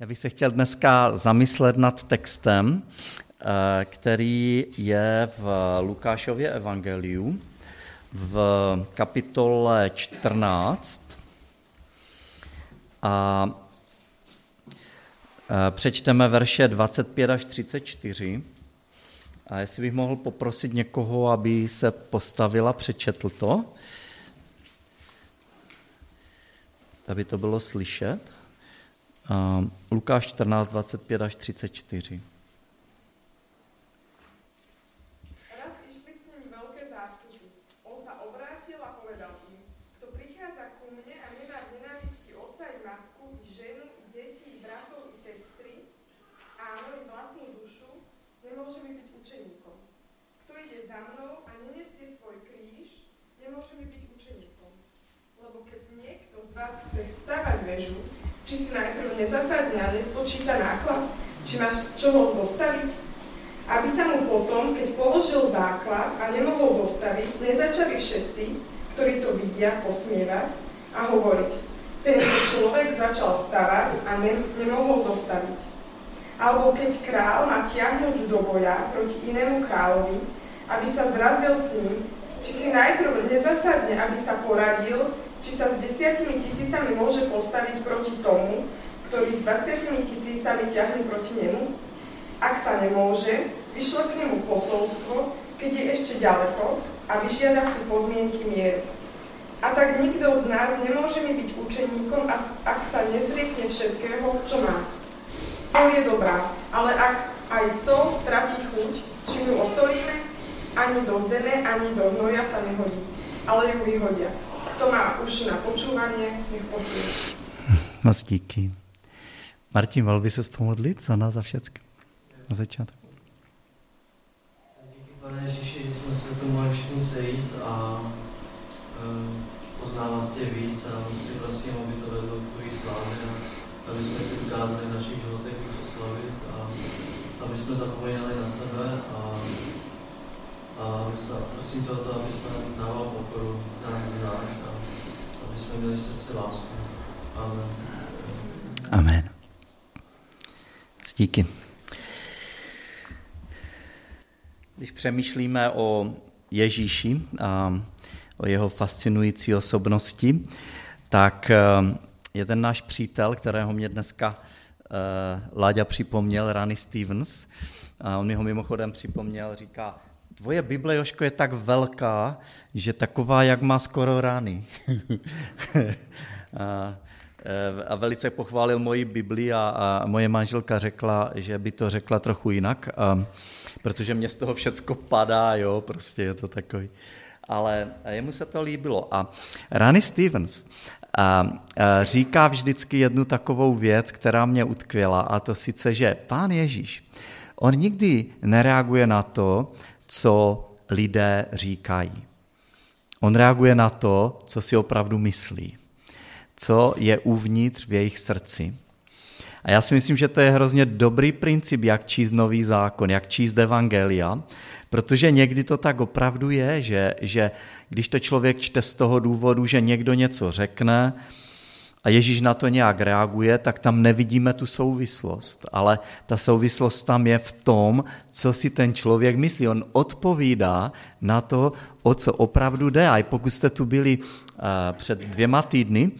Já bych se chtěl dneska zamyslet nad textem, eh, který je v Lukášově evangeliu v kapitole 14 a eh, přečteme verše 25 až 34. A jestli bych mohl poprosit někoho, aby se postavil a přečetl to, aby to bylo slyšet. Lukáš 14, 25 až 34. či si najprv nezasadne a nespočíta náklad, či máš z čoho dostaviť, aby sa mu potom, keď položil základ a nemohol dostaviť, nezačali všetci, ktorí to vidia, posmievať a hovoriť. Tento človek začal stavať a ne, nemohol dostaviť. Alebo keď král má tiahnuť do boja proti inému kráľovi, aby sa zrazil s ním, či si najprv nezasadne, aby sa poradil, či sa s desiatimi tisícami môže postaviť proti tomu, ktorý s 20 tisícami ťahne proti nemu? Ak sa nemôže, vyšle k nemu posolstvo, keď je ešte ďaleko a vyžiada si podmienky mieru. A tak nikto z nás nemôže mi byť učeníkom, ak sa nezriekne všetkého, čo má. Sol je dobrá, ale ak aj sol stratí chuť, či ju osolíme, ani do zeme, ani do hnoja sa nehodí, ale ju vyhodia. Kto má uši na počúvanie, nech počuje. Moc díky. Martin, mohl by se pomodlit za nás za všechno? Na začátek. Díky, pane Ježíši, že jsme se tu mohli všichni sejít a e, poznávat tě víc a ty prosím, aby to vedlo k tvojí slávě a aby jsme ti ukázali v našich životech víc oslavit a aby jsme zapomněli na sebe a a prosím tě o to, aby jsme dával pokoru, nás znáš a aby jsme měli srdce lásku. Amen. Amen. Díky. Když přemýšlíme o Ježíši a o jeho fascinující osobnosti, tak eh, jeden náš přítel, kterého mě dneska uh, Láďa připomněl, Rany Stevens, a on mi ho mimochodem připomněl, říká, Tvoje Bible, Joško, je tak velká, že taková, jak má skoro rány. a velice pochválil moji Bibli a, a moje manželka řekla, že by to řekla trochu jinak, a, protože mě z toho všecko padá, jo, prostě je to takový. Ale jemu se to líbilo. A Rany Stevens a, a říká vždycky jednu takovou věc, která mě utkvěla, a to sice, že pán Ježíš, on nikdy nereaguje na to, co lidé říkají. On reaguje na to, co si opravdu myslí, co je uvnitř v jejich srdci. A já si myslím, že to je hrozně dobrý princip, jak číst nový zákon, jak číst evangelia, protože někdy to tak opravdu je, že, že když to člověk čte z toho důvodu, že někdo něco řekne, a Ježíš na to nějak reaguje, tak tam nevidíme tu souvislost. Ale ta souvislost tam je v tom, co si ten člověk myslí. On odpovídá na to, o co opravdu jde. A pokud jste tu byli uh, před dvěma týdny,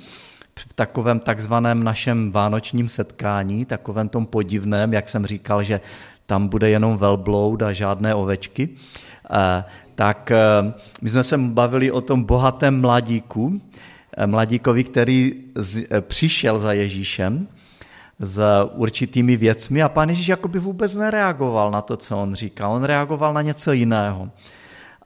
v takovém takzvaném našem vánočním setkání, takovém tom podivném, jak jsem říkal, že tam bude jenom velbloud a žádné ovečky, eh, tak eh, my jsme se bavili o tom bohatém mladíku, Eh, mladíkovi, který přišel za Ježíšem s určitými věcmi a pán Ježíš jakoby vůbec nereagoval na to, co on říkal. On reagoval na něco jiného.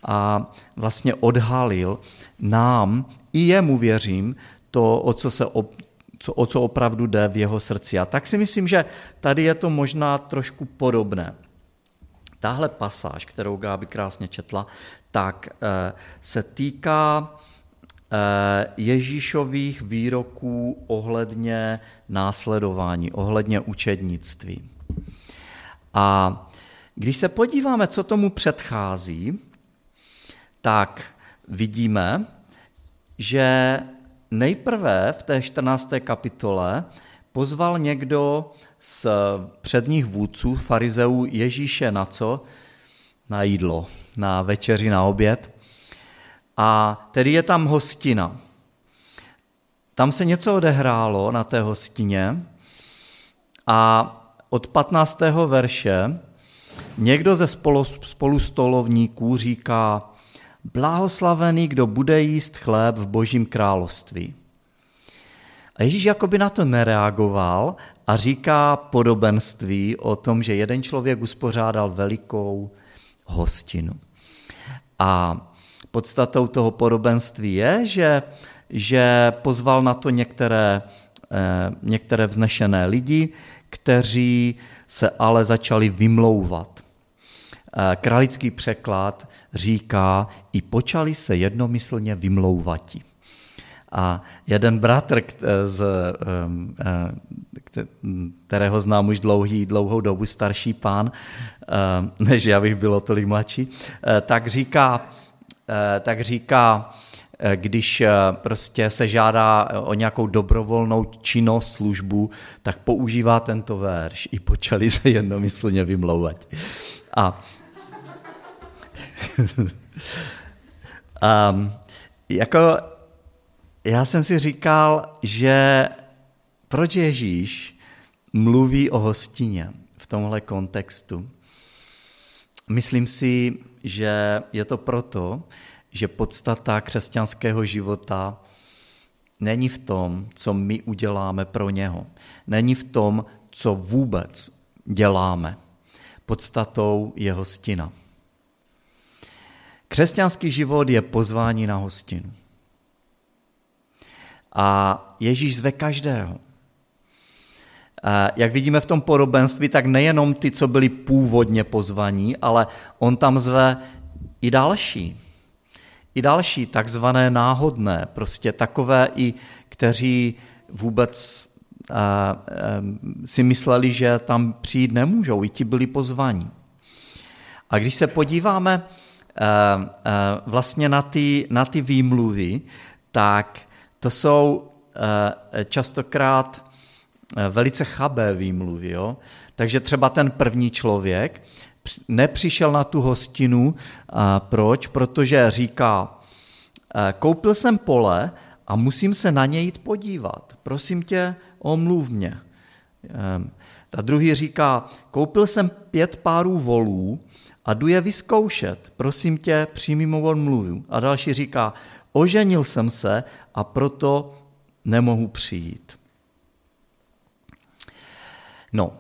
A vlastně odhalil nám, i jemu věřím, to, o co se op, co, o co opravdu jde v jeho srdci. A tak si myslím, že tady je to možná trošku podobné. Tahle pasáž, kterou Gáby krásně četla, tak eh, se týká Eh, Ježíšových výroků ohledně následování, ohledně učednictví. A když se podíváme, co tomu předchází, tak vidíme, že nejprve v té 14. kapitole pozval někdo z předních vůdců farizeů Ježíše na co? Na jídlo, na večeři, na oběd. A tedy je tam hostina. Tam se něco odehrálo na té hostině a od 15. verše někdo ze spolu, spolustolovníků říká, blahoslavený, kdo bude jíst chléb v božím království. A Ježíš jakoby na to nereagoval a říká podobenství o tom, že jeden člověk uspořádal velikou hostinu. A podstatou toho podobenství je, že, že pozval na to některé, eh, některé vznešené lidi, kteří se ale začali vymlouvat. Eh, Kralický překlad říká, i počali se jednomyslně vymlouvati. A jeden bratr, z, eh, kterého znám už dlouhý, dlouhou dobu, starší pán, než já bych byl o tolik mladší, tak říká, tak říká, když prostě se žádá o nějakou dobrovolnou činnost, službu, tak používá tento verš. I počali se jednomyslně vymlouvat. A um, jako já jsem si říkal, že proč Ježíš mluví o hostině v tomhle kontextu? Myslím si, že je to proto, že podstata křesťanského života není v tom, co my uděláme pro něho. Není v tom, co vůbec děláme. Podstatou je hostina. Křesťanský život je pozvání na hostinu. A Ježíš zve každého. Jak vidíme v tom podobenství, tak nejenom ty, co byli původně pozvaní, ale on tam zve i další. I další, takzvané náhodné, prostě takové i, kteří vůbec si mysleli, že tam přijít nemůžou, i ti byli pozvaní. A když se podíváme vlastně na ty, na ty výmluvy, tak to jsou častokrát velice chabé výmluvy. Jo? Takže třeba ten první člověk nepřišel na tu hostinu. Proč? Protože říká, koupil jsem pole a musím se na něj jít podívat. Prosím tě, omluv mě. Ehm, ta druhý říká, koupil jsem pět párů volů a jdu je vyzkoušet. Prosím tě, přijmi mou odmluvu. A další říká, oženil jsem se a proto nemohu přijít. No,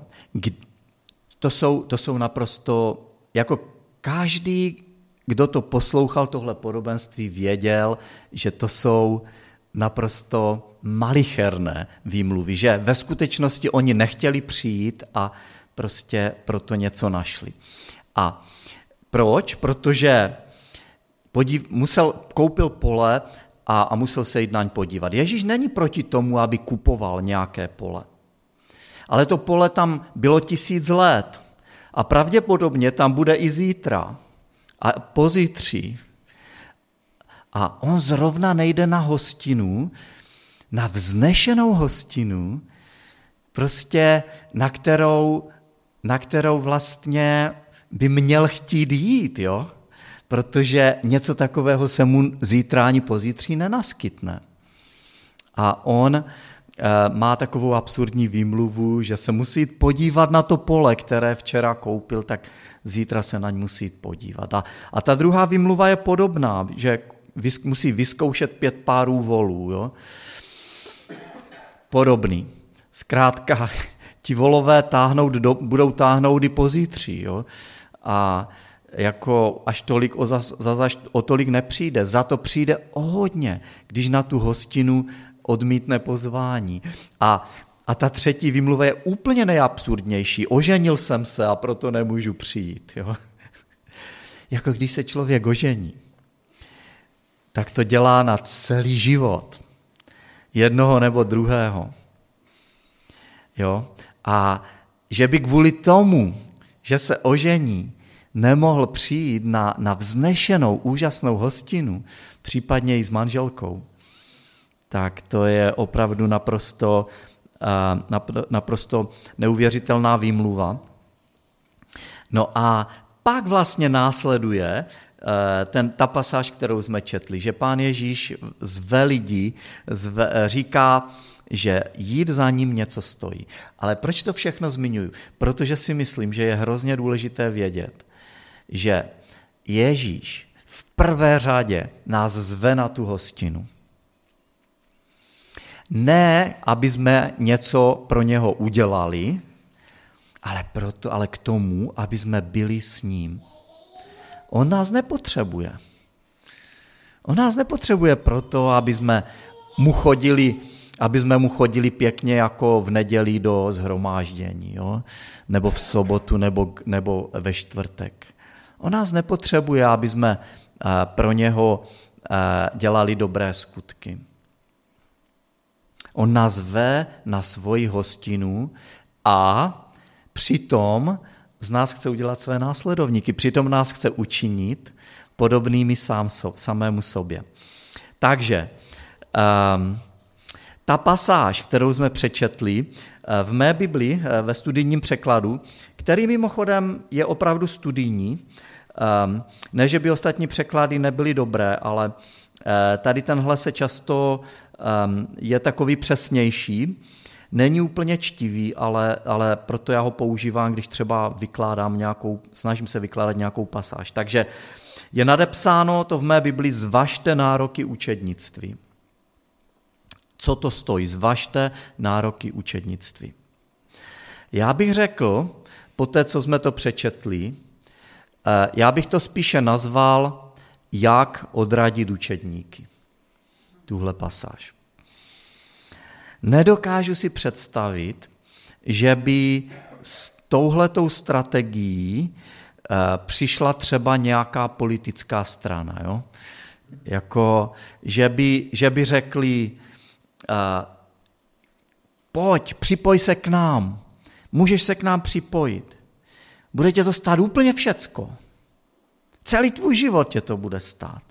to jsou, to jsou naprosto, jako každý, kdo to poslouchal, tohle podobenství, věděl, že to jsou naprosto malicherné výmluvy, že ve skutečnosti oni nechtěli přijít a prostě proto něco našli. A proč? Protože podív, musel, koupil pole a, a musel se jít na podívat. Ježíš není proti tomu, aby kupoval nějaké pole. Ale to pole tam bylo tisíc let a pravděpodobně tam bude i zítra a pozítří. A on zrovna nejde na hostinu, na vznešenou hostinu, prostě na kterou, na kterou vlastně by měl chtít jít, jo? protože něco takového se mu zítra ani pozítří nenaskytne. A on Eh, má takovou absurdní výmluvu, že se musí podívat na to pole, které včera koupil, tak zítra se na ň musí podívat. A, a ta druhá výmluva je podobná, že vys, musí vyzkoušet pět párů volů. Jo? Podobný. Zkrátka, ti volové táhnout do, budou táhnout i pozítří. Jo? A jako až tolik o, za, za, o tolik nepřijde. Za to přijde o hodně, když na tu hostinu odmítne pozvání. A, a ta třetí výmluva je úplně nejabsurdnější. Oženil jsem se a proto nemůžu přijít. Jo? Jako když se člověk ožení, tak to dělá na celý život. Jednoho nebo druhého. Jo? A že by kvůli tomu, že se ožení, nemohl přijít na, na vznešenou, úžasnou hostinu, případně i s manželkou, tak to je opravdu naprosto naprosto neuvěřitelná výmluva. No a pak vlastně následuje eh, ten, ta pasáž, kterou jsme četli, že pán Ježíš zve lidí, zve, říká, že jít za ním něco stojí. Ale proč to všechno zmiňuji? Protože si myslím, že je hrozně důležité vědět, že Ježíš v prvé řadě nás zve na tu hostinu. Ne, aby jsme něco pro něho udělali, ale, proto, ale k tomu, aby jsme byli s ním. On nás nepotřebuje. On nás nepotřebuje proto, aby jsme mu chodili, aby jsme mu chodili pěkně jako v neděli do zhromáždění, jo? nebo v sobotu, nebo, nebo ve čtvrtek. On nás nepotřebuje, aby jsme eh, pro něho eh, dělali dobré skutky. On nás ve na svoji hostinu a přitom z nás chce udělat své následovníky, přitom nás chce učinit podobnými sám, samému sobě. Takže um, ta pasáž, kterou jsme přečetli eh, v mé Bibli ve studijním překladu, který mimochodem je opravdu studijní, um, ne, že by ostatní překlady nebyly dobré, ale eh, tady tenhle se často um, je takový přesnější, Není úplně čtivý, ale, ale proto já ho používám, když třeba vykládám nějakou, snažím se vykládat nějakou pasáž. Takže je nadepsáno to v mé Bibli, zvažte nároky učednictví. Co to stojí? Zvažte nároky učednictví. Já bych řekl, po té, co jsme to přečetli, eh, já bych to spíše nazval, jak odradit učedníky. Tuhle pasáž. Nedokážu si představit, že by s touhletou strategií eh, přišla třeba nějaká politická strana. Jo? Jako, že, by, že by řekli, uh, pojď, připoj se k nám, můžeš se k nám připojit. Bude tě to stát úplně všecko. Celý tvůj život tě to bude stát.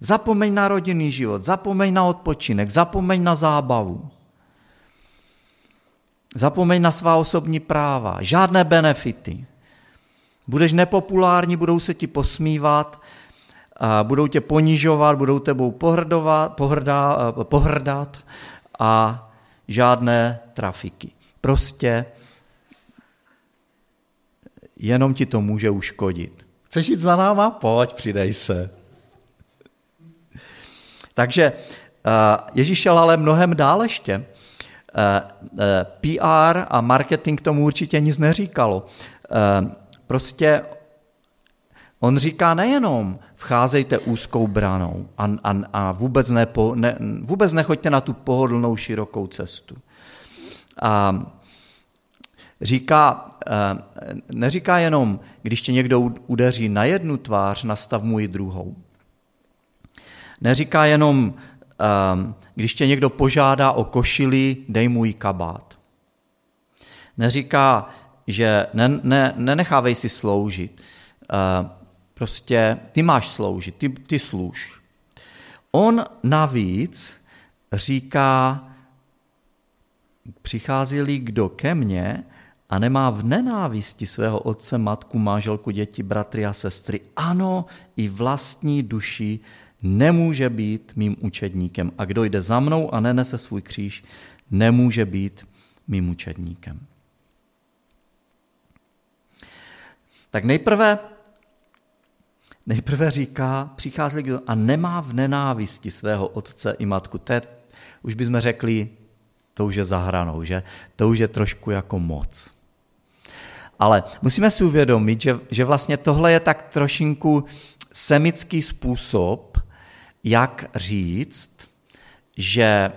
Zapomeň na rodinný život, zapomeň na odpočinek, zapomeň na zábavu. Zapomeň na svá osobní práva, žádné benefity. Budeš nepopulární, budou se ti posmívat, budou tě ponižovat, budou tebou pohrdovat, pohrdá, pohrdat a žádné trafiky. Prostě jenom ti to může uškodit. Chceš jít za náma? Pojď, přidej se. Takže Ježíš šel ale mnohem dál ještě. E, e, PR a marketing tomu určitě nic neříkalo. Prostě on říká nejenom vcházejte úzkou branou a, a, a vůbec, nepo, ne, vůbec nechoďte na tu pohodlnou širokou cestu. A říká, neříká jenom, když tě někdo udeří na jednu tvář, nastav mu ji druhou. Neříká jenom, ehm, když tě někdo požádá o košili, dej mu jí kabát. Neříká, že ne, ne, nenechávej si sloužit. Ehm, prostě ty máš sloužit, ty, ty služ. On navíc říká, přichází kdo ke mně a nemá v nenávisti svého otce, matku, máželku, děti, bratry a sestry, ano, i vlastní duši, nemůže být mým učedníkem. A kdo jde za mnou a nenese svůj kříž, nemůže být mým učedníkem. Tak nejprve, nejprve říká, přichází kdo a nemá v nenávisti svého otce i matku. To je, už bychom řekli, to už je zahranou, že? To už je trošku jako moc. Ale musíme si uvědomit, že, že vlastně tohle je tak trošinku semický způsob, jak říct, že,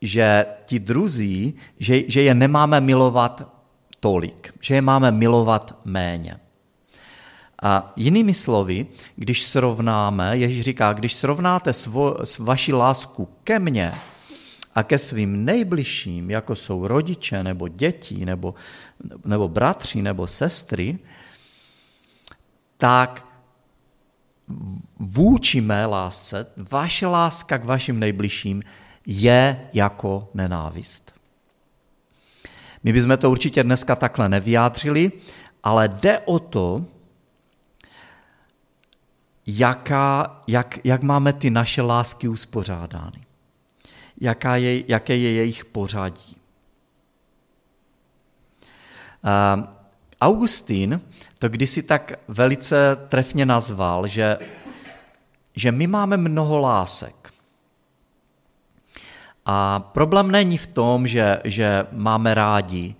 že ti druzí, že, že je nemáme milovat tolik, že je máme milovat méně. A jinými slovy, když srovnáme, Ježíš říká, když srovnáte svo, vaši lásku ke mně a ke svým nejbližším, jako jsou rodiče nebo děti, nebo, nebo bratři nebo sestry, tak vůči mé lásce, vaše láska k vašim nejbližším je jako nenávist. My bychom to určitě dneska takhle nevyjádřili, ale jde o to, jaká, jak, jak máme ty naše lásky uspořádány. Jaká je, jaké je jejich pořadí. Uh, Augustín to kdysi tak velice trefně nazval, že, že my máme mnoho lásek. A problém není v tom, že, že máme rádi,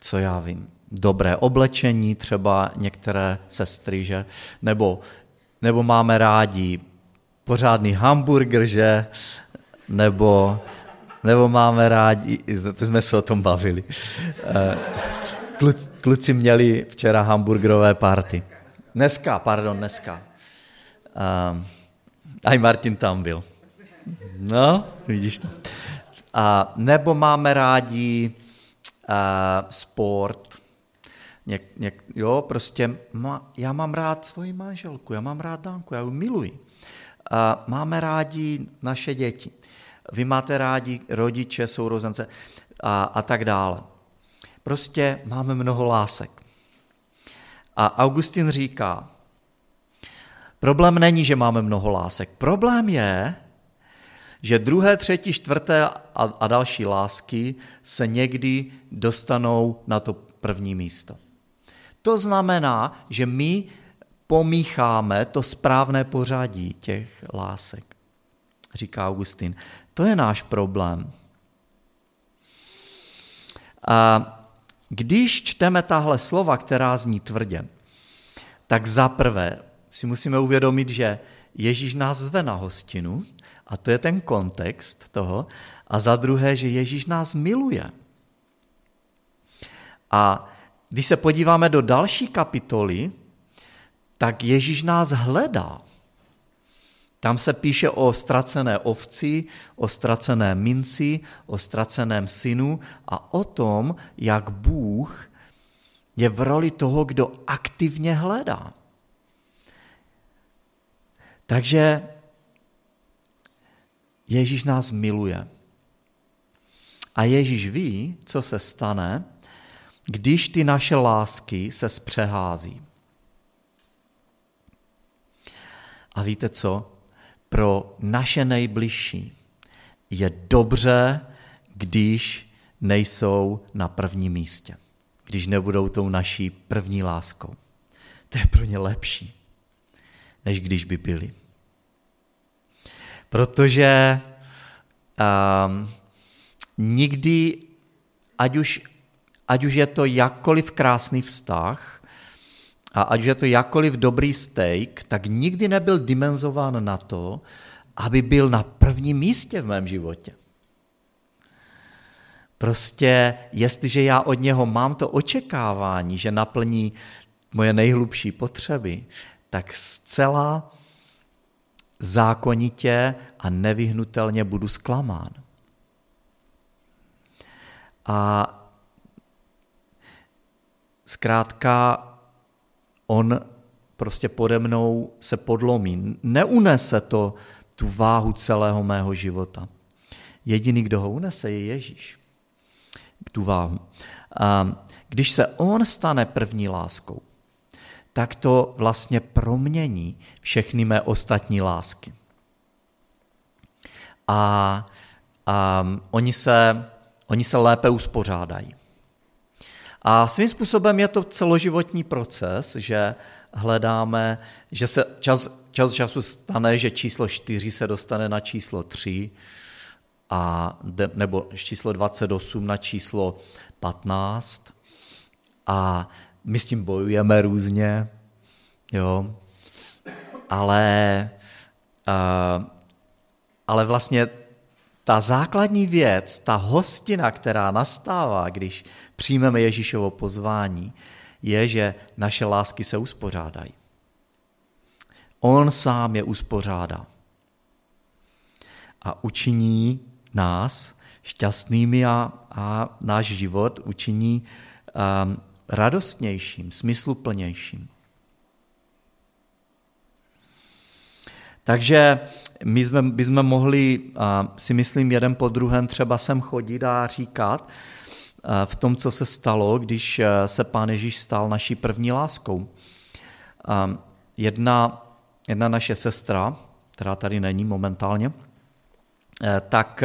co já vím, dobré oblečení, třeba některé sestry, že? Nebo, nebo máme rádi pořádný hamburger, že? Nebo, nebo máme rádi, to jsme se o tom bavili, eh, kluci měli včera hamburgerové party. Dneska, pardon, dneska. Um, aj Martin tam byl. No, vidíš to. A, nebo máme rádi a, sport. Něk, něk, jo, prostě má, já mám rád svoji manželku, já mám rád Danku, já ji miluji. A, máme rádi naše děti. Vy máte rádi rodiče, sourozence a, a tak dále. Prostě máme mnoho lásek. A Augustin říká, problém není, že máme mnoho lásek. Problém je, že druhé, třetí, čtvrté a, a další lásky se někdy dostanou na to první místo. To znamená, že my pomícháme to správné pořadí těch lásek, říká Augustin. To je náš problém. A když čteme tahle slova, která zní tvrdě, tak zaprvé si musíme uvědomit, že Ježíš nás zve na hostinu, a to je ten kontext toho, a za druhé, že Ježíš nás miluje. A když se podíváme do další kapitoly, tak Ježíš nás hledá. Tam se píše o ztracené ovci, o ztracené minci, o ztraceném synu a o tom, jak Bůh je v roli toho, kdo aktivně hledá. Takže Ježíš nás miluje. A Ježíš ví, co se stane, když ty naše lásky se zpřehází. A víte co? Pro naše nejbližší je dobře, když nejsou na prvním místě, když nebudou tou naší první láskou. To je pro ně lepší, než když by byli. Protože um, nikdy, ať už, ať už je to jakkoliv krásný vztah, a ať je to jakkoliv dobrý steak, tak nikdy nebyl dimenzován na to, aby byl na prvním místě v mém životě. Prostě, jestliže já od něho mám to očekávání, že naplní moje nejhlubší potřeby, tak zcela zákonitě a nevyhnutelně budu zklamán. A zkrátka on prostě pode mnou se podlomí. Neunese to tu váhu celého mého života. Jediný, kdo ho unese, je Ježíš. Tu váhu. A když se on stane první láskou, tak to vlastně promění všechny mé ostatní lásky. A, a oni, se, oni se lépe uspořádají. A svým způsobem je to celoživotní proces, že hledáme, že se čas, čas času stane, že číslo 4 se dostane na číslo 3, a, nebo číslo 28 na číslo 15. A my s tím bojujeme různě, jo. Ale, uh, ale vlastně ta základní věc, ta hostina, která nastává, když přijmeme Ježíšovo pozvání, je, že naše lásky se uspořádají. On sám je uspořádá. A učiní nás šťastnými a, a náš život učiní um, radostnějším, smysluplnějším. Takže my jsme, bychom mohli, si myslím, jeden po druhém třeba sem chodit a říkat v tom, co se stalo, když se Pán Ježíš stal naší první láskou. Jedna, jedna naše sestra, která tady není momentálně, tak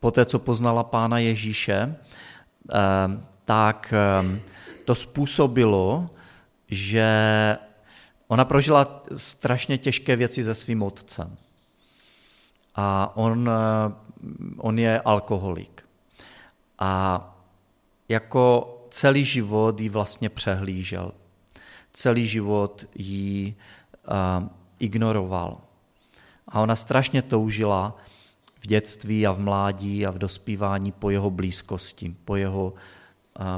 po té, co poznala Pána Ježíše, tak to způsobilo, že ona prožila strašně těžké věci se svým otcem. A on, on je alkoholik. A jako celý život ji vlastně přehlížel. Celý život ji uh, ignoroval. A ona strašně toužila v dětství a v mládí a v dospívání po jeho blízkosti, po jeho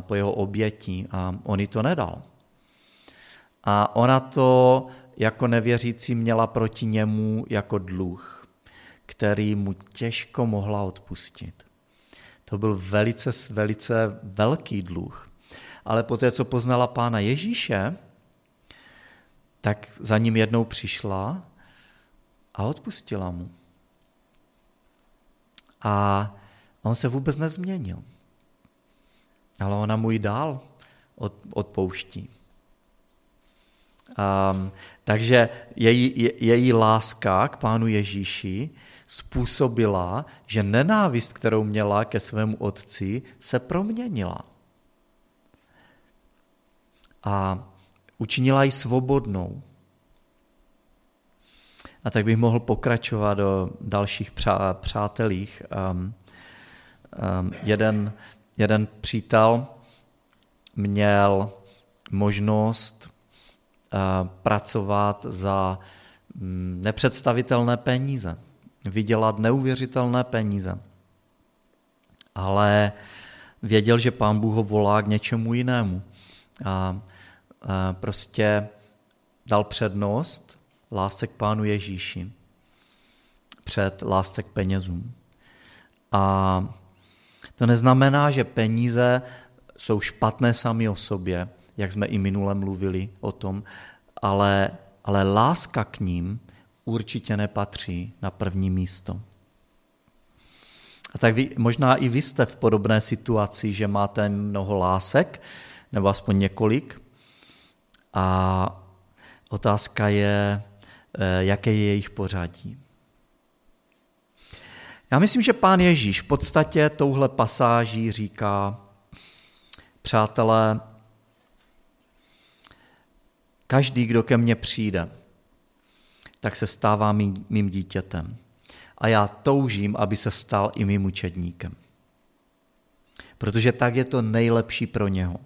po jeho obětí a on jí to nedal. A ona to jako nevěřící měla proti němu jako dluh, který mu těžko mohla odpustit. To byl velice, velice velký dluh. Ale poté, co poznala pána Ježíše, tak za ním jednou přišla a odpustila mu. A on se vůbec nezměnil ale ona mu ji dál od, odpouští. Um, takže její, je, její láska k pánu Ježíši způsobila, že nenávist, kterou měla ke svému otci, se proměnila. A učinila ji svobodnou. A tak bych mohl pokračovat do dalších přá, přátelích. Um, um, jeden jeden přítel měl možnost pracovat za mm, nepředstavitelné peníze, vydělat neuvěřitelné peníze. Ale věděl, že pán Bůh ho volá k něčemu jinému. A prostě dal přednost lásce k pánu Ježíši před lásce k penězům. A to neznamená, že peníze jsou špatné sami o sobě, jak jsme i minule mluvili o tom, ale, ale láska k ním určitě nepatří na první místo. A tak vy, možná i vy jste v podobné situaci, že máte mnoho lásek, nebo aspoň několik. A otázka je, eh, jaké je jejich pořadí. Já myslím, že pán Ježíš v podstatě touhle pasáží říká, přátelé, každý, kdo ke mně přijde, tak se stává mým, dítětem. A já toužím, aby se stal i mým učedníkem. Protože tak je to nejlepší pro něho.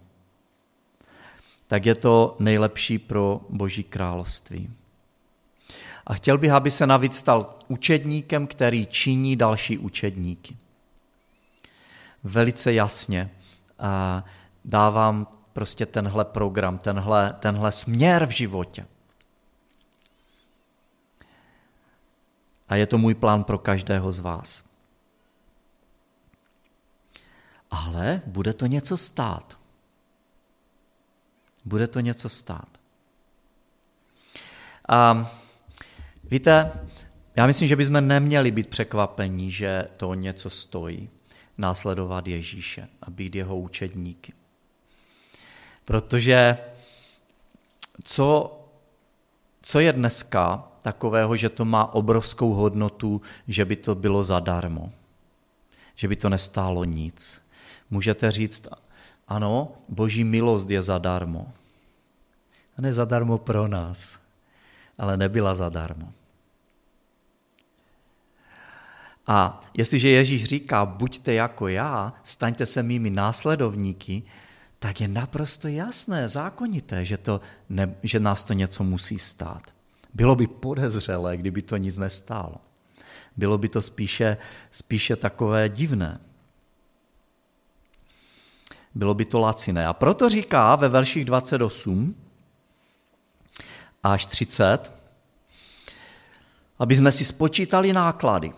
Tak je to nejlepší pro Boží království. A chtěl bych, aby se navíc stal učedníkem, který činí další učedníky. Velice jasně dávám prostě tenhle program, tenhle, tenhle směr v životě. A je to můj plán pro každého z vás. Ale bude to něco stát. Bude to něco stát. A Víte, já myslím, že bychom neměli být překvapení, že to něco stojí následovat Ježíše a být jeho učedníky. Protože co, co je dneska takového, že to má obrovskou hodnotu, že by to bylo zadarmo, že by to nestálo nic. Můžete říct, ano, boží milost je zadarmo. A ne zadarmo pro nás, ale nebyla zadarmo. A jestliže Ježíš říká, buďte jako já, staňte se mými následovníky, tak je naprosto jasné, zákonité, že, to ne, že nás to něco musí stát. Bylo by podezřelé, kdyby to nic nestálo. Bylo by to spíše, spíše takové divné. Bylo by to laciné. A proto říká ve verších 28 až 30, aby jsme si spočítali náklady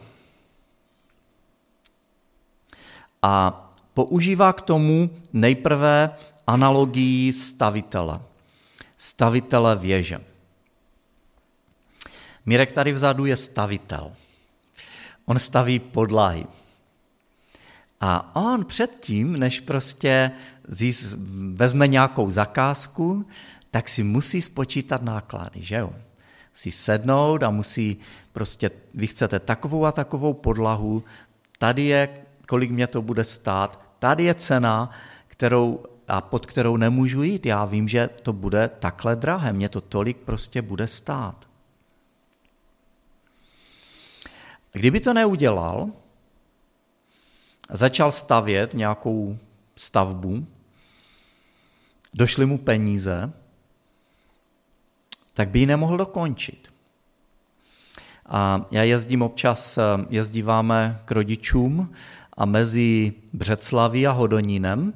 a používá k tomu nejprve analogii stavitele, stavitele věže. Mirek tady vzadu je stavitel. On staví podlahy. A on předtím, než prostě vezme nějakou zakázku, tak si musí spočítat náklady, že jo? Musí sednout a musí prostě, vy chcete takovou a takovou podlahu, tady je, kolik mě to bude stát, tady je cena, kterou, a pod kterou nemůžu jít. Já vím, že to bude takhle drahé, mě to tolik prostě bude stát. Kdyby to neudělal, začal stavět nějakou stavbu, došly mu peníze, tak by ji nemohl dokončit. A já jezdím občas, jezdíváme k rodičům a mezi Břeclaví a Hodonínem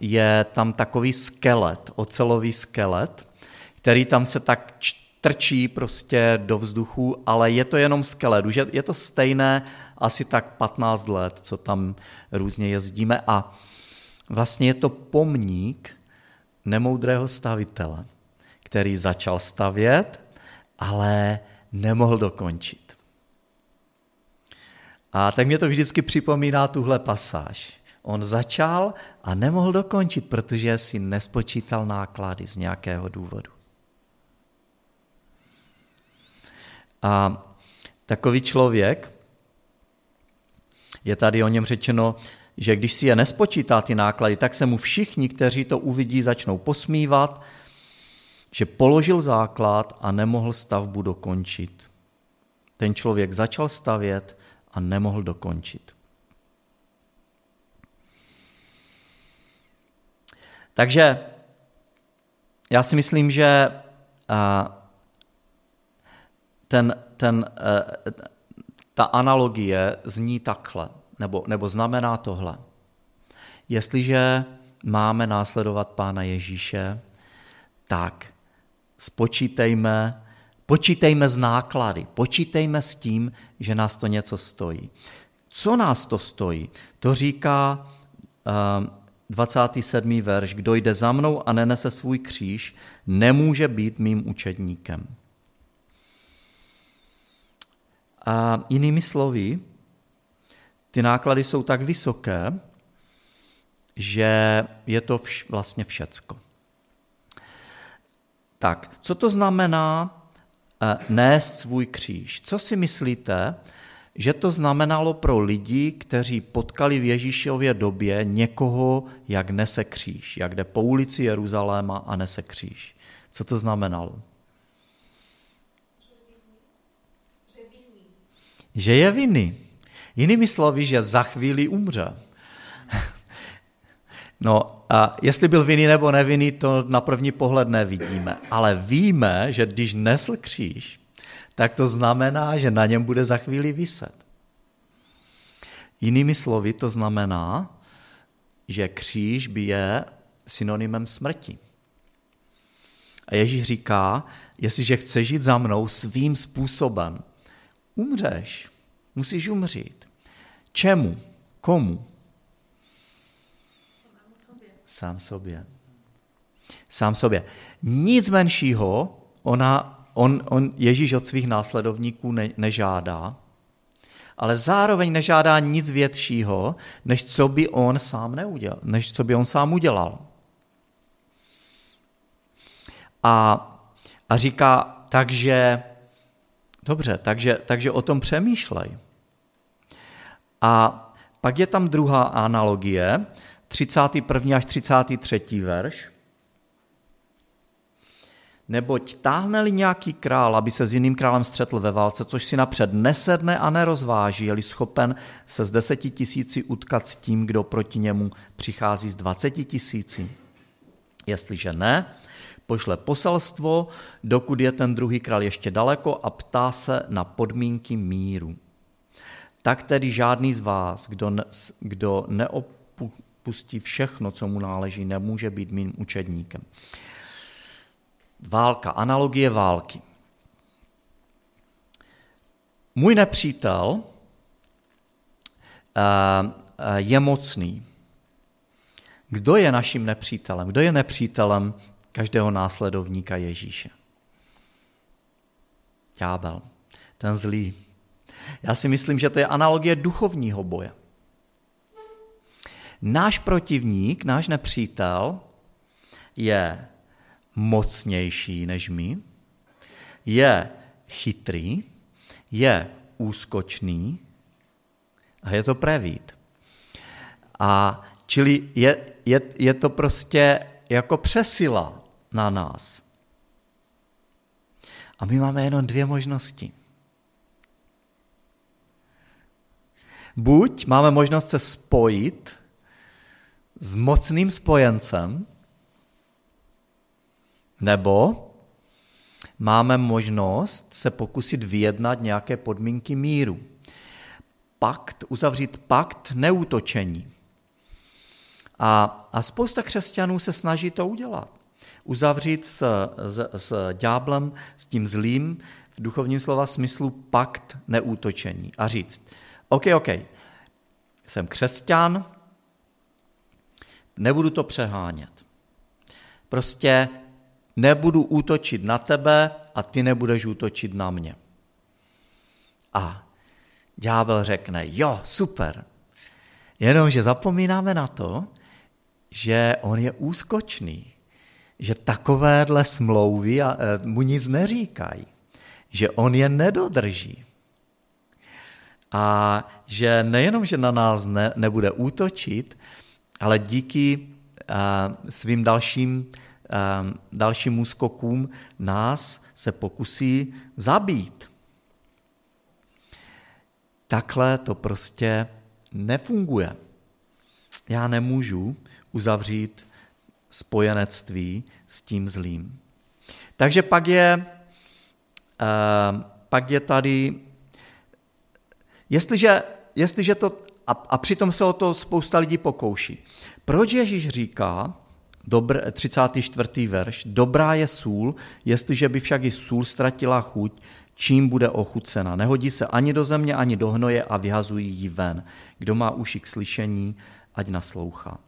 je tam takový skelet, ocelový skelet, který tam se tak trčí prostě do vzduchu, ale je to jenom skelet. Už je, to stejné asi tak 15 let, co tam různě jezdíme a vlastně je to pomník nemoudrého stavitele, který začal stavět, ale nemohl dokončit. A tak mě to vždycky připomíná tuhle pasáž. On začal a nemohl dokončit, protože si nespočítal náklady z nějakého důvodu. A takový člověk, je tady o něm řečeno, že když si je nespočítá ty náklady, tak se mu všichni, kteří to uvidí, začnou posmívat, že položil základ a nemohl stavbu dokončit. Ten člověk začal stavět a nemohl dokončit. Takže já si myslím, že ten, ten, eh, ta analogie zní takhle, nebo, nebo znamená tohle. Jestliže máme následovat Pána Ježíše, tak spočítejme, počítejme z náklady, počítejme s tím, že nás to něco stojí. Co nás to stojí? To říká 27. Eh, verš. Kdo jde za mnou a nenese svůj kříž, nemůže být mým učedníkem. A jinými slovy, ty náklady jsou tak vysoké, že je to vš- vlastně všecko. Tak, co to znamená nést svůj kříž? Co si myslíte, že to znamenalo pro lidi, kteří potkali v Ježíšově době někoho, jak nese kříž, jak jde po ulici Jeruzaléma a nese kříž? Co to znamenalo? že je vinný. Jinými slovy, že za chvíli umře. No a jestli byl vinný nebo nevinný, to na první pohled nevidíme. Ale víme, že když nesl kříž, tak to znamená, že na něm bude za chvíli vyset. Jinými slovy to znamená, že kříž je synonymem smrti. A Ježíš říká, jestliže chceš žít za mnou svým způsobem, Umřeš. Musíš umřít. Čemu? Komu? Sám sobě. Sám sobě. Nic menšího ona, on, on Ježíš od svých následovníků ne, nežádá, ale zároveň nežádá nic většího, než co by on sám neudělal, než co by on sám udělal. A, a říká, takže Dobře, takže, takže o tom přemýšlej. A pak je tam druhá analogie, 31. až 33. verš. Neboť táhne-li nějaký král, aby se s jiným králem střetl ve válce, což si napřed nesedne a nerozváží, je-li schopen se z deseti tisíci utkat s tím, kdo proti němu přichází z dvaceti tisíci. Jestliže ne, pošle poselstvo, dokud je ten druhý král ještě daleko a ptá se na podmínky míru. Tak tedy žádný z vás, kdo, ne, kdo neopustí všechno, co mu náleží, nemůže být mým učedníkem. Válka, analogie války. Můj nepřítel eh, eh, je mocný. Kdo je naším nepřítelem? Kdo je nepřítelem každého následovníka Ježíše. ďábel, ten zlý. Já si myslím, že to je analogie duchovního boje. Náš protivník, náš nepřítel je mocnější než my, je chytrý, je úskočný a je to prevít. A čili je, je, je to prostě jako přesila na nás. A my máme jenom dvě možnosti. Buď máme možnost se spojit s mocným spojencem, nebo máme možnost se pokusit vyjednat nějaké podmínky míru. Pakt, uzavřít pakt neútočení. A, a spousta křesťanů se snaží to udělat. Uzavřít s, s, s ďáblem, s tím zlým, v duchovním slova smyslu pakt neútočení. A říct, OK, OK, jsem křesťan, nebudu to přehánět. Prostě nebudu útočit na tebe a ty nebudeš útočit na mě. A ďábel řekne, jo, super. Jenomže zapomínáme na to, že on je úskočný, že takovéhle smlouvy e, mu nic neříkají, že on je nedodrží. A že nejenom, že na nás ne, nebude útočit, ale díky a, e, svým dalším Ehm, dalším úskokům nás se pokusí zabít. Takhle to prostě nefunguje. Já nemůžu uzavřít spojenectví s tím zlým. Takže pak je, ehm, pak je tady, jestliže, jestliže to, a, a přitom se o to spousta lidí pokouší. Proč Ježíš říká, Dobr, 34. verš. Dobrá je sůl, jestliže by však i sůl ztratila chuť, čím bude ochucena. Nehodí se ani do země, ani do hnoje a vyhazují ji ven. Kdo má uši k slyšení, ať naslouchá.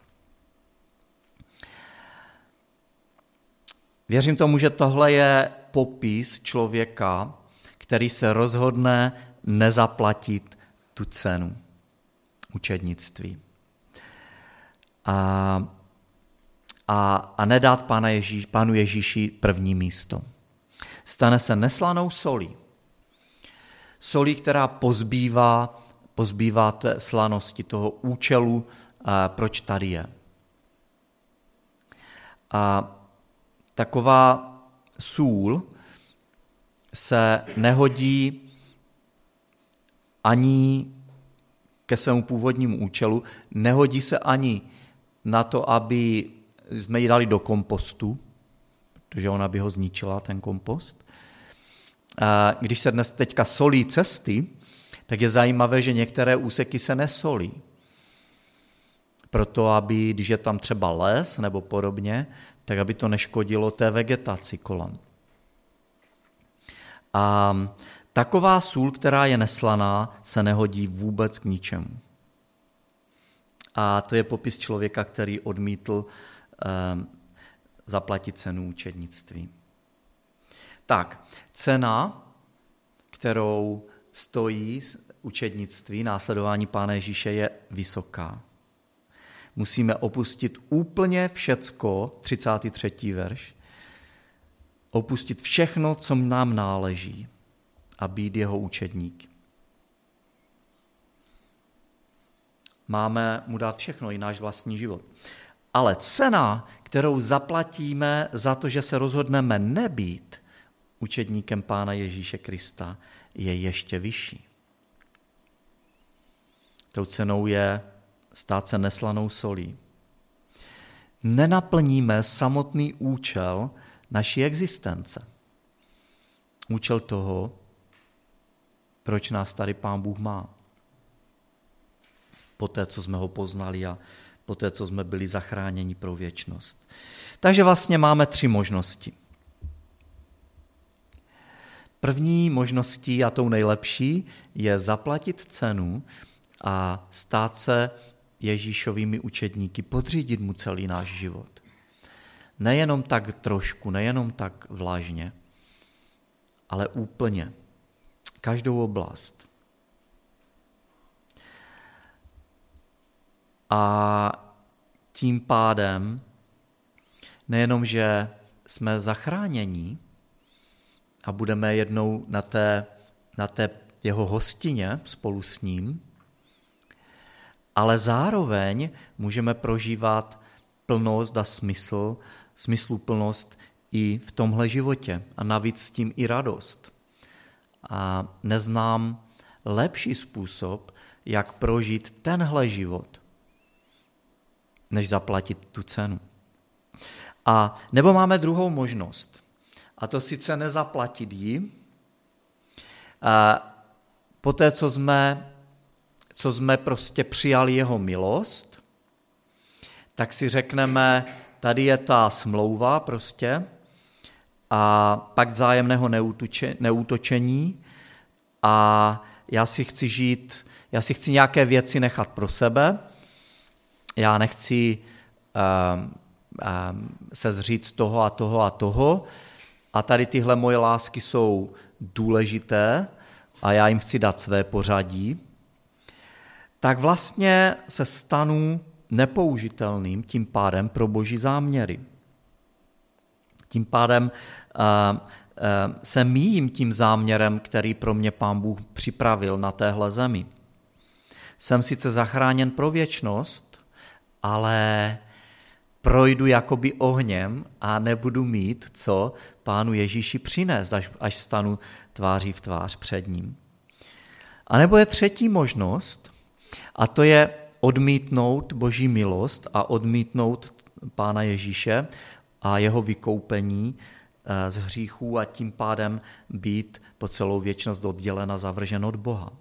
Věřím tomu, že tohle je popis člověka, který se rozhodne nezaplatit tu cenu učednictví. A a, a nedát Pána Ježíš, Pánu Ježíši první místo. Stane se neslanou solí. Solí, která pozbývá, pozbývá té slanosti, toho účelu, a proč tady je. A taková sůl se nehodí ani ke svému původnímu účelu, nehodí se ani na to, aby jsme ji dali do kompostu, protože ona by ho zničila, ten kompost. Když se dnes teďka solí cesty, tak je zajímavé, že některé úseky se nesolí. Proto, aby, když je tam třeba les nebo podobně, tak aby to neškodilo té vegetaci kolem. A taková sůl, která je neslaná, se nehodí vůbec k ničemu. A to je popis člověka, který odmítl Ehm, zaplatit cenu učednictví. Tak, cena, kterou stojí učednictví, následování Pána Ježíše je vysoká. Musíme opustit úplně všecko, 33. verš, opustit všechno, co nám náleží a být jeho učedník. Máme mu dát všechno, i náš vlastní život. Ale cena, kterou zaplatíme za to, že se rozhodneme nebýt učedníkem Pána Ježíše Krista, je ještě vyšší. Tou cenou je stát se neslanou solí. Nenaplníme samotný účel naší existence. Účel toho, proč nás tady Pán Bůh má. Poté, co jsme ho poznali a po té, co jsme byli zachráněni pro věčnost. Takže vlastně máme tři možnosti. První možností a tou nejlepší je zaplatit cenu a stát se Ježíšovými učedníky, podřídit mu celý náš život. Nejenom tak trošku, nejenom tak vlažně, ale úplně. Každou oblast. A tím pádem nejenom, že jsme zachráněni a budeme jednou na té, na té jeho hostině spolu s ním, ale zároveň můžeme prožívat plnost a smysl, smysluplnost i v tomhle životě a navíc s tím i radost. A neznám lepší způsob, jak prožít tenhle život, než zaplatit tu cenu. A nebo máme druhou možnost, a to sice nezaplatit ji, a poté, co jsme, co jsme prostě přijali jeho milost, tak si řekneme, tady je ta smlouva prostě a pak zájemného neútočení. A já si chci žít, já si chci nějaké věci nechat pro sebe, já nechci um, um, se zříct toho a toho a toho. A tady tyhle moje lásky jsou důležité a já jim chci dát své pořadí, tak vlastně se stanu nepoužitelným tím pádem pro boží záměry. Tím pádem uh, uh, se míjím tím záměrem, který pro mě pán Bůh připravil na téhle zemi. Jsem sice zachráněn pro věčnost, ale projdu jakoby ohněm a nebudu mít co pánu Ježíši přinést, až, až stanu tváří v tvář před ním. A nebo je třetí možnost, a to je odmítnout boží milost a odmítnout pána Ježíše a jeho vykoupení eh, z hříchů a tím pádem být po celou věčnost oddělena, zavržen od Boha.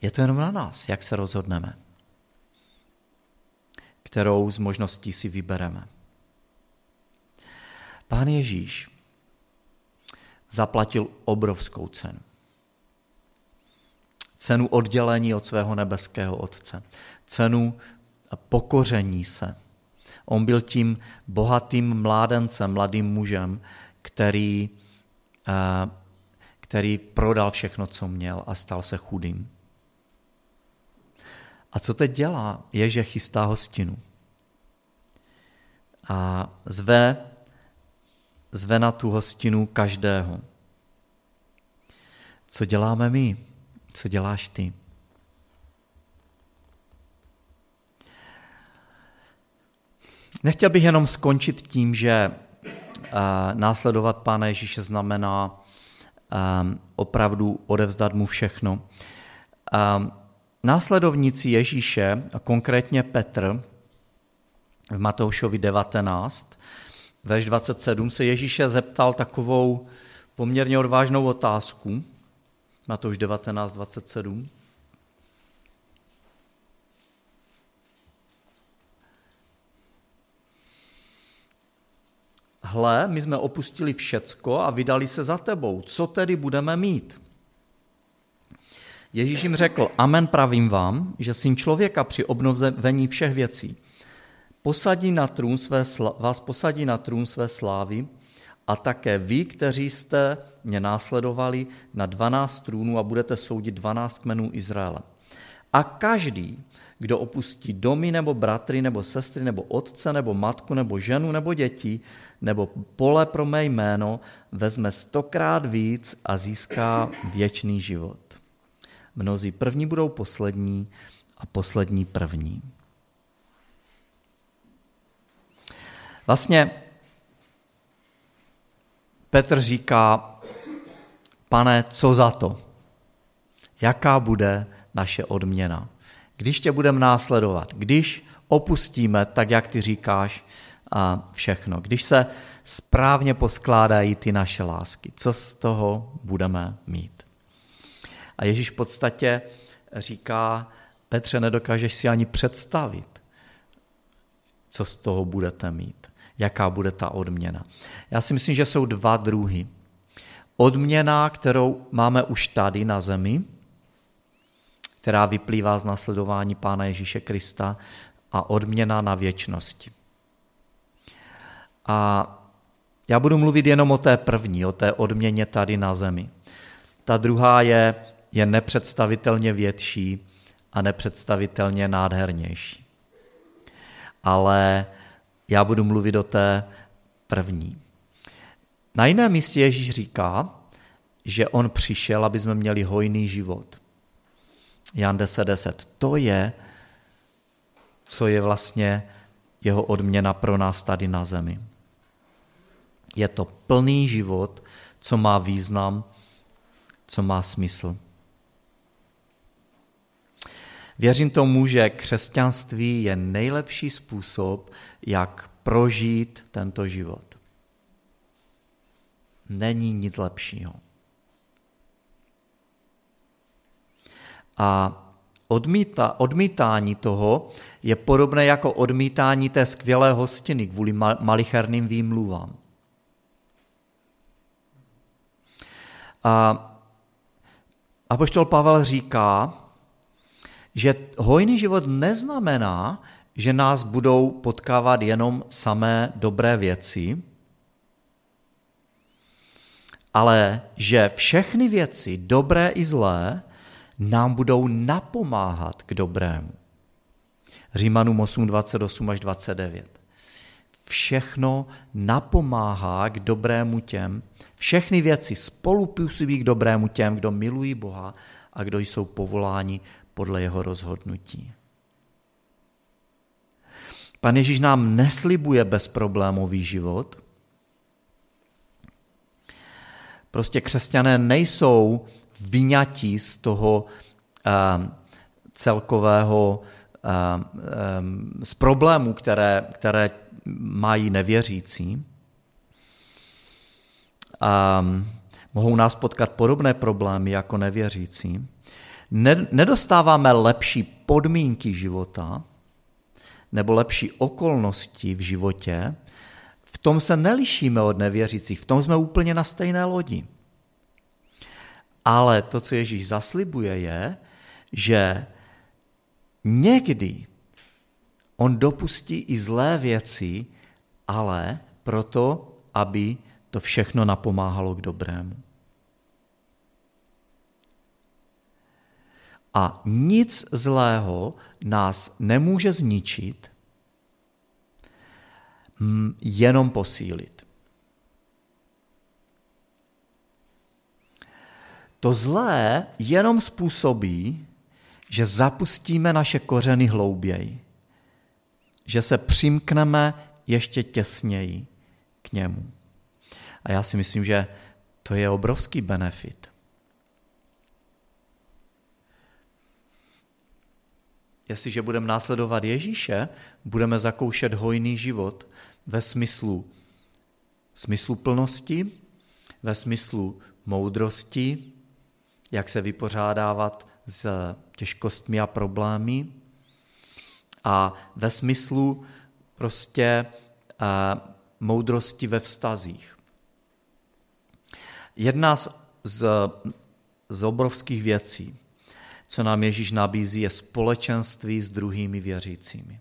Je to jenom na nás, jak se rozhodneme, kterou z možností si vybereme. Pán Ježíš zaplatil obrovskou cenu. Cenu oddělení od svého nebeského Otce. Cenu pokoření se. On byl tím bohatým mládencem, mladým mužem, který, eh, který prodal všechno, co měl a stal se chudým. A co teď dělá, je, že chystá hostinu. A zve, zve na tu hostinu každého. Co děláme my? Co děláš ty? Nechtěl bych jenom skončit tím, že uh, následovat Pána Ježíše znamená um, opravdu odevzdat mu všechno. Um, následovníci Ježíše, a konkrétně Petr, v Matoušovi 19, verš 27, se Ježíše zeptal takovou poměrně odvážnou otázku. Matouš 19, 27. hle, my jsme opustili všecko a vydali se za tebou. Co tedy budeme mít? Ježíš jim řekl, amen pravím vám, že syn člověka při obnovení všech věcí posadí na trůn své, vás posadí na trůn své slávy a také vy, kteří jste mě následovali na 12 trůnů a budete soudit 12 kmenů Izraele. A každý, kdo opustí domy nebo bratry nebo sestry nebo otce nebo matku nebo ženu nebo děti nebo pole pro mé jméno, vezme stokrát víc a získá věčný život. Mnozí první budou poslední a poslední první. Vlastně Petr říká, pane, co za to? Jaká bude naše odměna? Když tě budeme následovat, když opustíme, tak jak ty říkáš, a všechno. Když se správně poskládají ty naše lásky, co z toho budeme mít? A Ježíš v podstatě říká, Petře, nedokážeš si ani představit, co z toho budete mít, jaká bude ta odměna. Já si myslím, že jsou dva druhy. Odměna, kterou máme už tady na zemi, která vyplývá z nasledování Pána Ježíše Krista a odměna na věčnosti. A Já budu mluvit jenom o té první, o té odměně tady na zemi. Ta druhá je, je nepředstavitelně větší a nepředstavitelně nádhernější. Ale já budu mluvit o té první. Na jiném místě Ježíš říká, že on přišel, aby jsme měli hojný život. Jan 10.10. 10. To je, co je vlastně jeho odměna pro nás tady na zemi. Je to plný život, co má význam, co má smysl. Věřím tomu, že křesťanství je nejlepší způsob, jak prožít tento život. Není nic lepšího. A odmíta, odmítání toho je podobné jako odmítání té skvělé hostiny kvůli malicherným výmluvám. A Apoštol Pavel říká, že hojný život neznamená, že nás budou potkávat jenom samé dobré věci, ale že všechny věci, dobré i zlé, nám budou napomáhat k dobrému. Římanům 8, 28 až 29. Všechno napomáhá k dobrému těm, všechny věci spolupůsobí k dobrému těm, kdo milují Boha a kdo jsou povoláni podle jeho rozhodnutí. Pan Ježíš nám neslibuje bezproblémový život. Prostě křesťané nejsou vyňatí z toho um, celkového um, um, z problémů, které, které mají nevěřící. Um, mohou nás potkat podobné problémy jako nevěřící nedostáváme lepší podmínky života nebo lepší okolnosti v životě, v tom se nelišíme od nevěřících, v tom jsme úplně na stejné lodi. Ale to, co Ježíš zaslibuje, je, že někdy on dopustí i zlé věci, ale proto, aby to všechno napomáhalo k dobrému. A nic zlého nás nemůže zničit, jenom posílit. To zlé jenom způsobí, že zapustíme naše kořeny hlouběji, že se přimkneme ještě těsněji k němu. A já si myslím, že to je obrovský benefit. Jestliže budeme následovat Ježíše, budeme zakoušet hojný život ve smyslu smyslu plnosti, ve smyslu moudrosti, jak se vypořádávat s těžkostmi a problémy a ve smyslu prostě moudrosti ve vztazích. Jedna z, z, z obrovských věcí, co nám Ježíš nabízí, je společenství s druhými věřícími.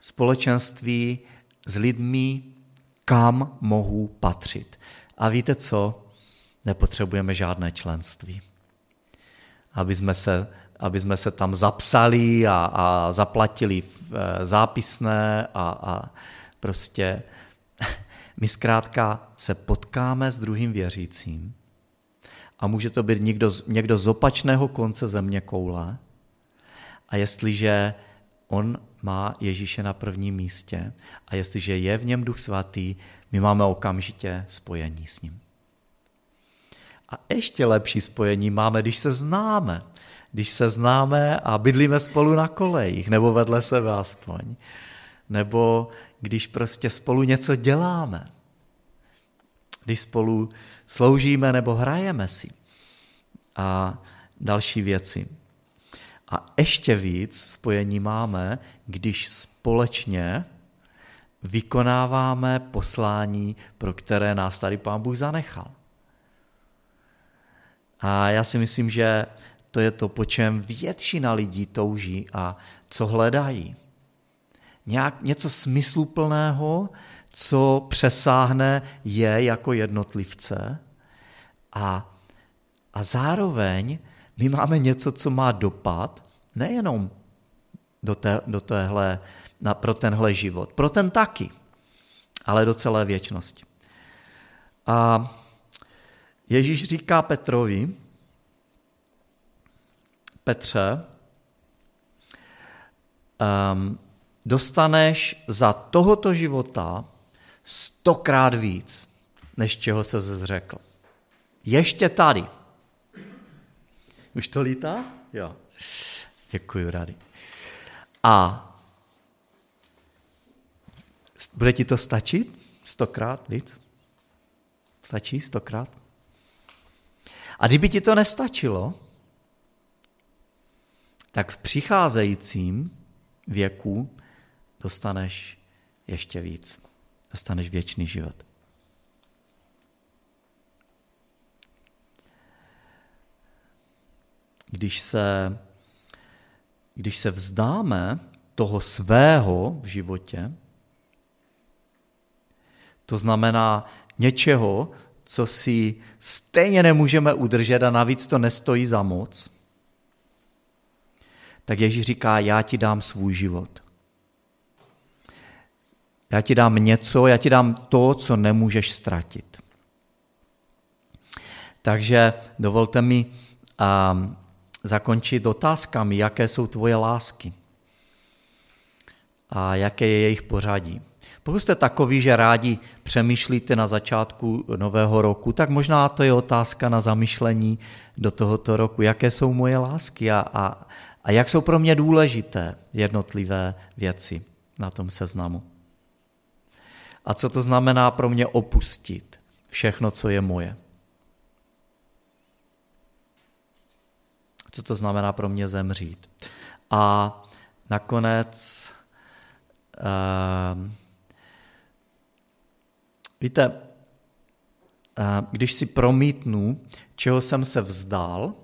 Společenství s lidmi, kam mohu patřit. A víte co? Nepotřebujeme žádné členství. Aby jsme se, aby jsme se tam zapsali a, a zaplatili eh, zápisné a, a prostě my zkrátka se potkáme s druhým věřícím a může to být někdo, někdo z opačného konce země koule. A jestliže on má Ježíše na prvním místě a jestliže je v něm Duch Svatý, my máme okamžitě spojení s ním. A ještě lepší spojení máme, když se známe. Když se známe a bydlíme spolu na kolejích, nebo vedle sebe aspoň. Nebo když prostě spolu něco děláme když spolu sloužíme nebo hrajeme si a další věci. A ještě víc spojení máme, když společně vykonáváme poslání, pro které nás tady Pán Bůh zanechal. A já si myslím, že to je to, po čem většina lidí touží a co hledají. nějak, něco smysluplného, co přesáhne je jako jednotlivce a, a zároveň my máme něco, co má dopad nejenom do, té, do téhle, na, pro tenhle život, pro ten taky, ale do celé věčnosti. A Ježíš říká Petrovi, Petře, um, dostaneš za tohoto života stokrát víc, než čeho se zřekl. Ještě tady. Už to lítá? Jo. Děkuji, Rady. A bude ti to stačit? Stokrát víc? Stačí stokrát? A kdyby ti to nestačilo, tak v přicházejícím věku dostaneš ještě víc. Dostaneš věčný život. Když se, když se vzdáme toho svého v životě, to znamená něčeho, co si stejně nemůžeme udržet a navíc to nestojí za moc, tak Ježíš říká, já ti dám svůj život. Já ti dám něco, já ti dám to, co nemůžeš ztratit. Takže dovolte mi um, zakončit otázkami, jaké jsou tvoje lásky a jaké je jejich pořadí. Pokud jste takový, že rádi přemýšlíte na začátku nového roku, tak možná to je otázka na zamyšlení do tohoto roku, jaké jsou moje lásky a, a, a jak jsou pro mě důležité jednotlivé věci na tom seznamu. A co to znamená pro mě opustit všechno, co je moje. Co to znamená pro mě zemřít. A nakonec, uh, víte, uh, když si promítnu, čeho jsem se vzdal,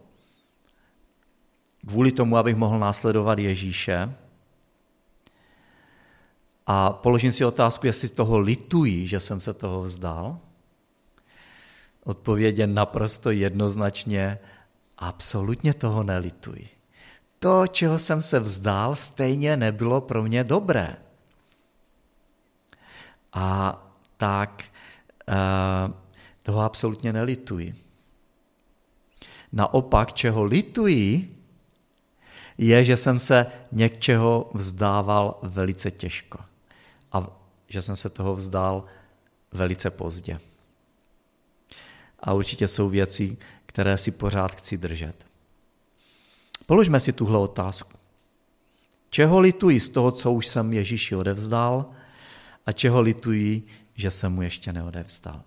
kvůli tomu, abych mohl následovat Ježíše, a položím si otázku, jestli z toho lituji, že jsem se toho vzdal. Odpověď je naprosto jednoznačně, absolutně toho nelituji. To, čeho jsem se vzdal, stejně nebylo pro mě dobré. A tak toho absolutně nelituji. Naopak, čeho lituji, je, že jsem se něčeho vzdával velice těžko a že jsem se toho vzdal velice pozdě. A určitě jsou věci, které si pořád chci držet. Položme si tuhle otázku. Čeho lituji z toho, co už jsem Ježíši odevzdal a čeho lituji, že jsem mu ještě neodevzdal?